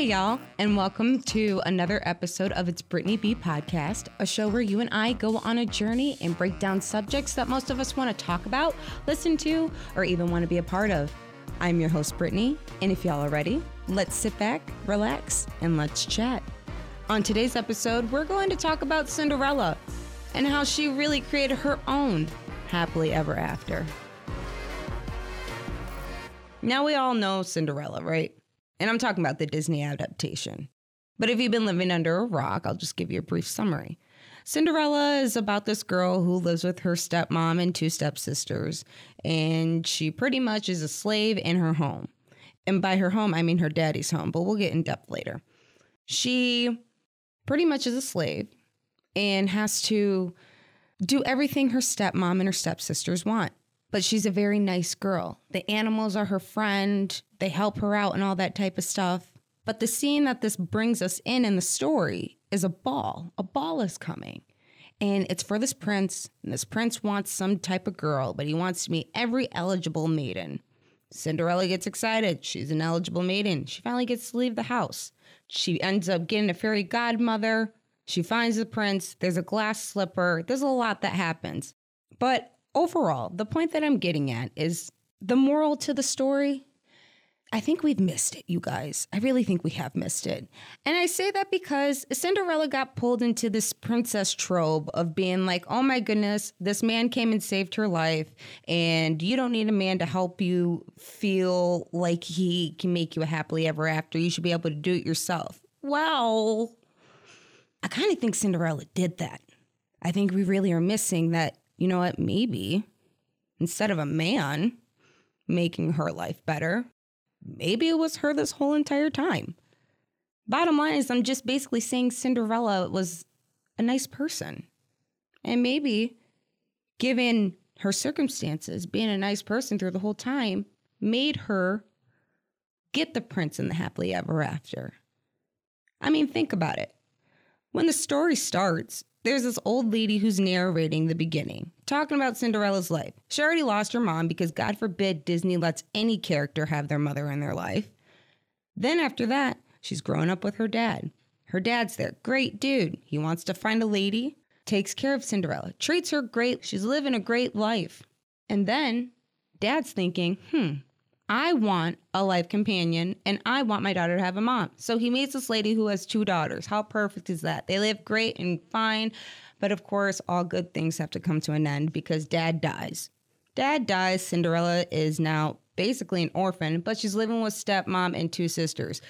Hey, y'all, and welcome to another episode of It's Brittany B Podcast, a show where you and I go on a journey and break down subjects that most of us want to talk about, listen to, or even want to be a part of. I'm your host, Brittany, and if y'all are ready, let's sit back, relax, and let's chat. On today's episode, we're going to talk about Cinderella and how she really created her own happily ever after. Now, we all know Cinderella, right? And I'm talking about the Disney adaptation. But if you've been living under a rock, I'll just give you a brief summary. Cinderella is about this girl who lives with her stepmom and two stepsisters, and she pretty much is a slave in her home. And by her home, I mean her daddy's home, but we'll get in depth later. She pretty much is a slave and has to do everything her stepmom and her stepsisters want but she's a very nice girl. The animals are her friend, they help her out and all that type of stuff. But the scene that this brings us in in the story is a ball. A ball is coming. And it's for this prince. And this prince wants some type of girl, but he wants to meet every eligible maiden. Cinderella gets excited. She's an eligible maiden. She finally gets to leave the house. She ends up getting a fairy godmother. She finds the prince. There's a glass slipper. There's a lot that happens. But overall, the point that I'm getting at is the moral to the story. I think we've missed it, you guys. I really think we have missed it. And I say that because Cinderella got pulled into this princess trope of being like, oh my goodness, this man came and saved her life, and you don't need a man to help you feel like he can make you a happily ever after. You should be able to do it yourself. Well, I kind of think Cinderella did that. I think we really are missing that you know what? Maybe instead of a man making her life better, maybe it was her this whole entire time. Bottom line is, I'm just basically saying Cinderella was a nice person. And maybe, given her circumstances, being a nice person through the whole time made her get the prince and the happily ever after. I mean, think about it. When the story starts, there's this old lady who's narrating the beginning, talking about Cinderella's life. She already lost her mom because, God forbid, Disney lets any character have their mother in their life. Then, after that, she's growing up with her dad. Her dad's there. Great dude. He wants to find a lady, takes care of Cinderella, treats her great. She's living a great life. And then, dad's thinking, hmm, I want a life companion and I want my daughter to have a mom. So he meets this lady who has two daughters. How perfect is that? They live great and fine. But of course, all good things have to come to an end because dad dies. Dad dies. Cinderella is now basically an orphan, but she's living with stepmom and two sisters.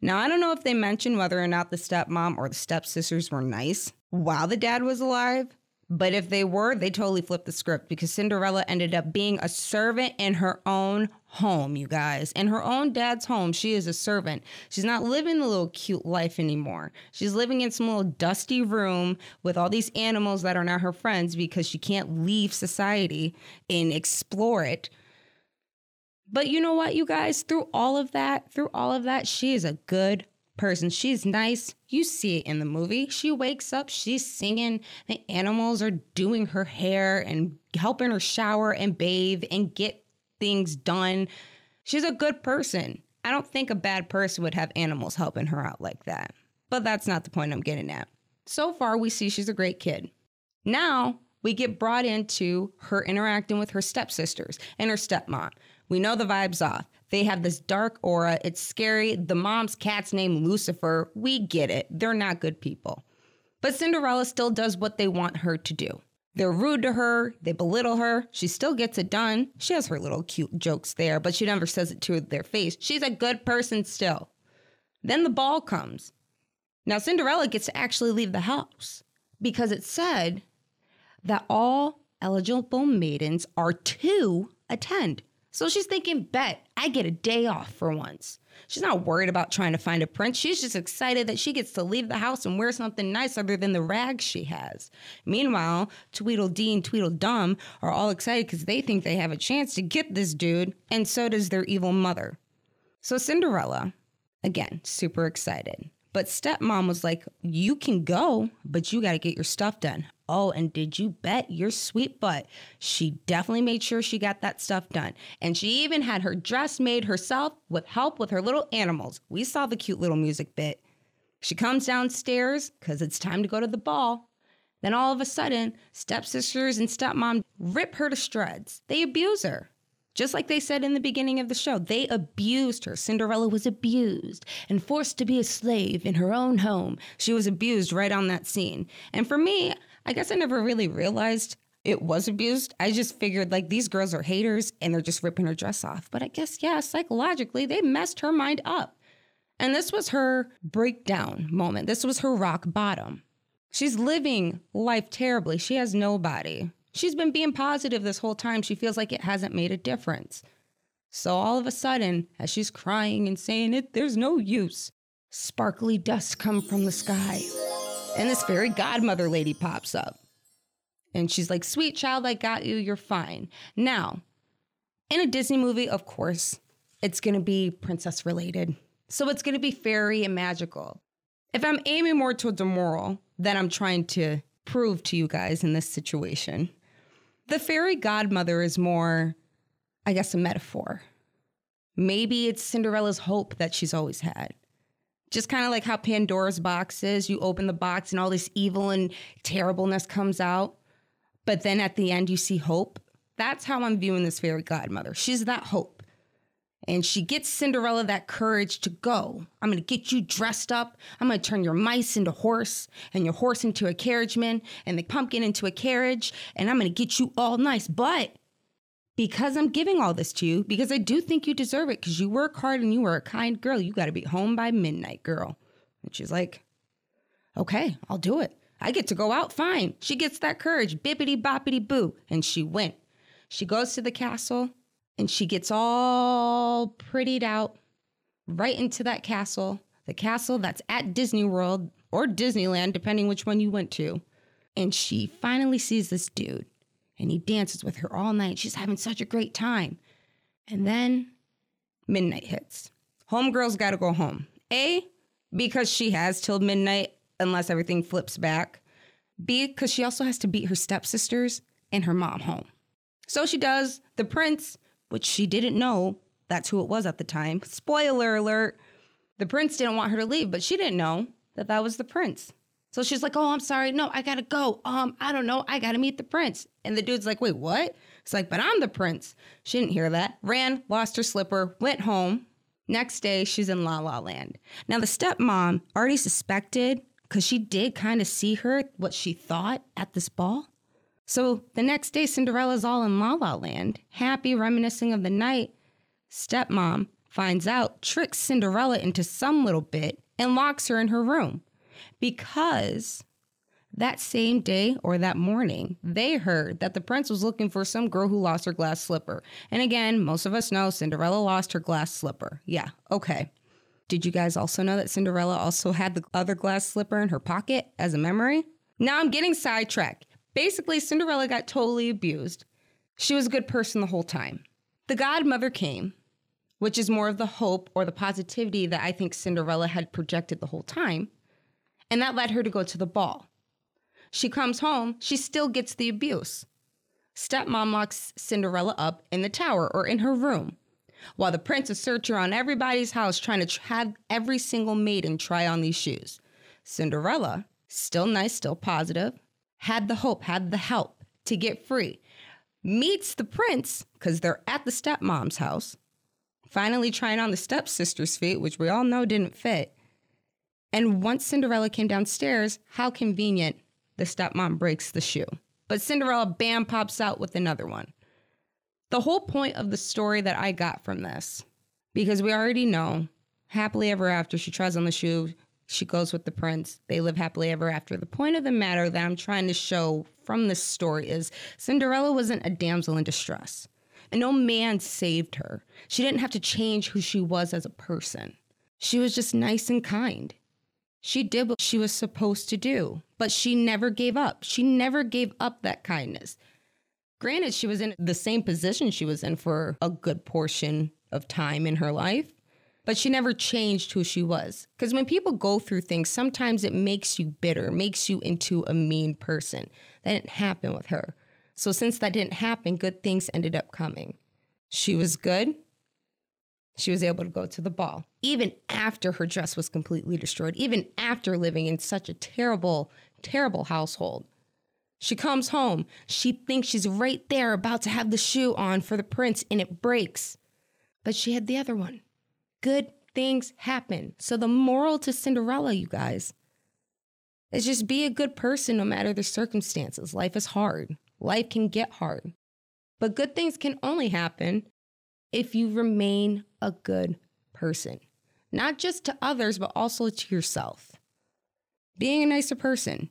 Now, I don't know if they mentioned whether or not the stepmom or the stepsisters were nice while the dad was alive, but if they were, they totally flipped the script because Cinderella ended up being a servant in her own home, you guys. In her own dad's home, she is a servant. She's not living the little cute life anymore. She's living in some little dusty room with all these animals that are not her friends because she can't leave society and explore it. But you know what, you guys? Through all of that, through all of that, she is a good person. She's nice. You see it in the movie. She wakes up, she's singing. The animals are doing her hair and helping her shower and bathe and get things done. She's a good person. I don't think a bad person would have animals helping her out like that. But that's not the point I'm getting at. So far, we see she's a great kid. Now, we get brought into her interacting with her stepsisters and her stepmom. We know the vibe's off. They have this dark aura. It's scary. The mom's cat's named Lucifer. We get it. They're not good people. But Cinderella still does what they want her to do. They're rude to her, they belittle her. She still gets it done. She has her little cute jokes there, but she never says it to their face. She's a good person still. Then the ball comes. Now, Cinderella gets to actually leave the house because it said that all eligible maidens are to attend. So she's thinking, bet, I get a day off for once. She's not worried about trying to find a prince. She's just excited that she gets to leave the house and wear something nice other than the rags she has. Meanwhile, Tweedledee and Tweedledum are all excited because they think they have a chance to get this dude, and so does their evil mother. So Cinderella, again, super excited. But stepmom was like, You can go, but you got to get your stuff done. Oh, and did you bet your sweet butt? She definitely made sure she got that stuff done. And she even had her dress made herself with help with her little animals. We saw the cute little music bit. She comes downstairs because it's time to go to the ball. Then all of a sudden, stepsisters and stepmom rip her to shreds. They abuse her. Just like they said in the beginning of the show, they abused her. Cinderella was abused and forced to be a slave in her own home. She was abused right on that scene. And for me, I guess I never really realized it was abused. I just figured like these girls are haters and they're just ripping her dress off. But I guess, yeah, psychologically, they messed her mind up. And this was her breakdown moment. This was her rock bottom. She's living life terribly. She has nobody. She's been being positive this whole time. She feels like it hasn't made a difference. So all of a sudden, as she's crying and saying it, there's no use, sparkly dust come from the sky. And this fairy godmother lady pops up. And she's like, Sweet child, I got you. You're fine. Now, in a Disney movie, of course, it's going to be princess related. So it's going to be fairy and magical. If I'm aiming more towards a moral, then I'm trying to prove to you guys in this situation. The fairy godmother is more, I guess, a metaphor. Maybe it's Cinderella's hope that she's always had. Just kind of like how Pandora's box is you open the box and all this evil and terribleness comes out. But then at the end, you see hope. That's how I'm viewing this fairy godmother. She's that hope. And she gets Cinderella that courage to go. I'm gonna get you dressed up. I'm gonna turn your mice into a horse and your horse into a carriageman and the pumpkin into a carriage. And I'm gonna get you all nice. But because I'm giving all this to you, because I do think you deserve it, because you work hard and you are a kind girl, you gotta be home by midnight, girl. And she's like, okay, I'll do it. I get to go out fine. She gets that courage, bippity boppity boo. And she went. She goes to the castle and she gets all prettied out right into that castle, the castle that's at Disney World or Disneyland, depending which one you went to. And she finally sees this dude and he dances with her all night. She's having such a great time. And then midnight hits. Homegirl's got to go home. A, because she has till midnight unless everything flips back. B, because she also has to beat her stepsisters and her mom home. So she does. The prince which she didn't know that's who it was at the time. Spoiler alert. The prince didn't want her to leave, but she didn't know that that was the prince. So she's like, "Oh, I'm sorry. No, I got to go. Um, I don't know. I got to meet the prince." And the dude's like, "Wait, what?" It's like, "But I'm the prince." She didn't hear that. Ran, lost her slipper, went home. Next day, she's in La La Land. Now the stepmom already suspected cuz she did kind of see her what she thought at this ball. So the next day, Cinderella's all in La La Land, happy, reminiscing of the night. Stepmom finds out, tricks Cinderella into some little bit, and locks her in her room. Because that same day or that morning, they heard that the prince was looking for some girl who lost her glass slipper. And again, most of us know Cinderella lost her glass slipper. Yeah, okay. Did you guys also know that Cinderella also had the other glass slipper in her pocket as a memory? Now I'm getting sidetracked. Basically, Cinderella got totally abused. She was a good person the whole time. The godmother came, which is more of the hope or the positivity that I think Cinderella had projected the whole time. And that led her to go to the ball. She comes home, she still gets the abuse. Stepmom locks Cinderella up in the tower or in her room, while the prince is searching around everybody's house trying to have every single maiden try on these shoes. Cinderella, still nice, still positive, had the hope, had the help to get free, meets the prince because they're at the stepmom's house, finally trying on the stepsister's feet, which we all know didn't fit. And once Cinderella came downstairs, how convenient the stepmom breaks the shoe. But Cinderella, bam, pops out with another one. The whole point of the story that I got from this, because we already know happily ever after she tries on the shoe, she goes with the prince. They live happily ever after. The point of the matter that I'm trying to show from this story is Cinderella wasn't a damsel in distress. And no man saved her. She didn't have to change who she was as a person. She was just nice and kind. She did what she was supposed to do, but she never gave up. She never gave up that kindness. Granted, she was in the same position she was in for a good portion of time in her life, but she never changed who she was. Because when people go through things, sometimes it makes you bitter, makes you into a mean person. That didn't happen with her. So, since that didn't happen, good things ended up coming. She was good. She was able to go to the ball, even after her dress was completely destroyed, even after living in such a terrible, terrible household. She comes home. She thinks she's right there about to have the shoe on for the prince, and it breaks. But she had the other one good things happen. So, the moral to Cinderella, you guys, is just be a good person no matter the circumstances. Life is hard, life can get hard. But good things can only happen if you remain a good person, not just to others, but also to yourself. Being a nicer person,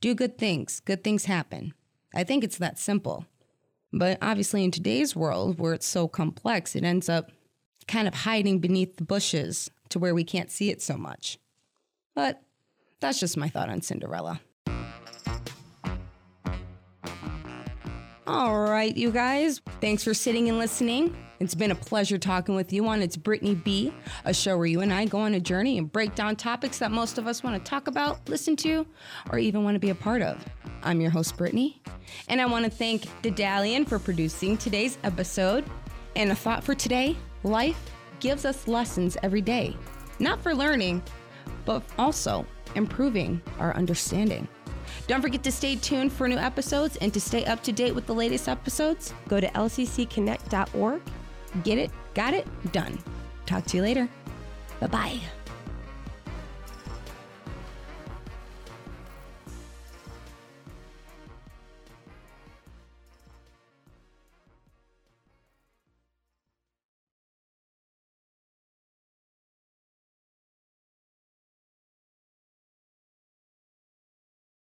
do good things, good things happen. I think it's that simple. But obviously, in today's world where it's so complex, it ends up kind of hiding beneath the bushes to where we can't see it so much. But that's just my thought on Cinderella. All right, you guys, thanks for sitting and listening. It's been a pleasure talking with you on It's Brittany B, a show where you and I go on a journey and break down topics that most of us want to talk about, listen to, or even want to be a part of. I'm your host, Brittany, and I want to thank Dedalian for producing today's episode. And a thought for today life gives us lessons every day, not for learning, but also improving our understanding. Don't forget to stay tuned for new episodes and to stay up to date with the latest episodes. Go to lccconnect.org. Get it, got it, done. Talk to you later. Bye bye.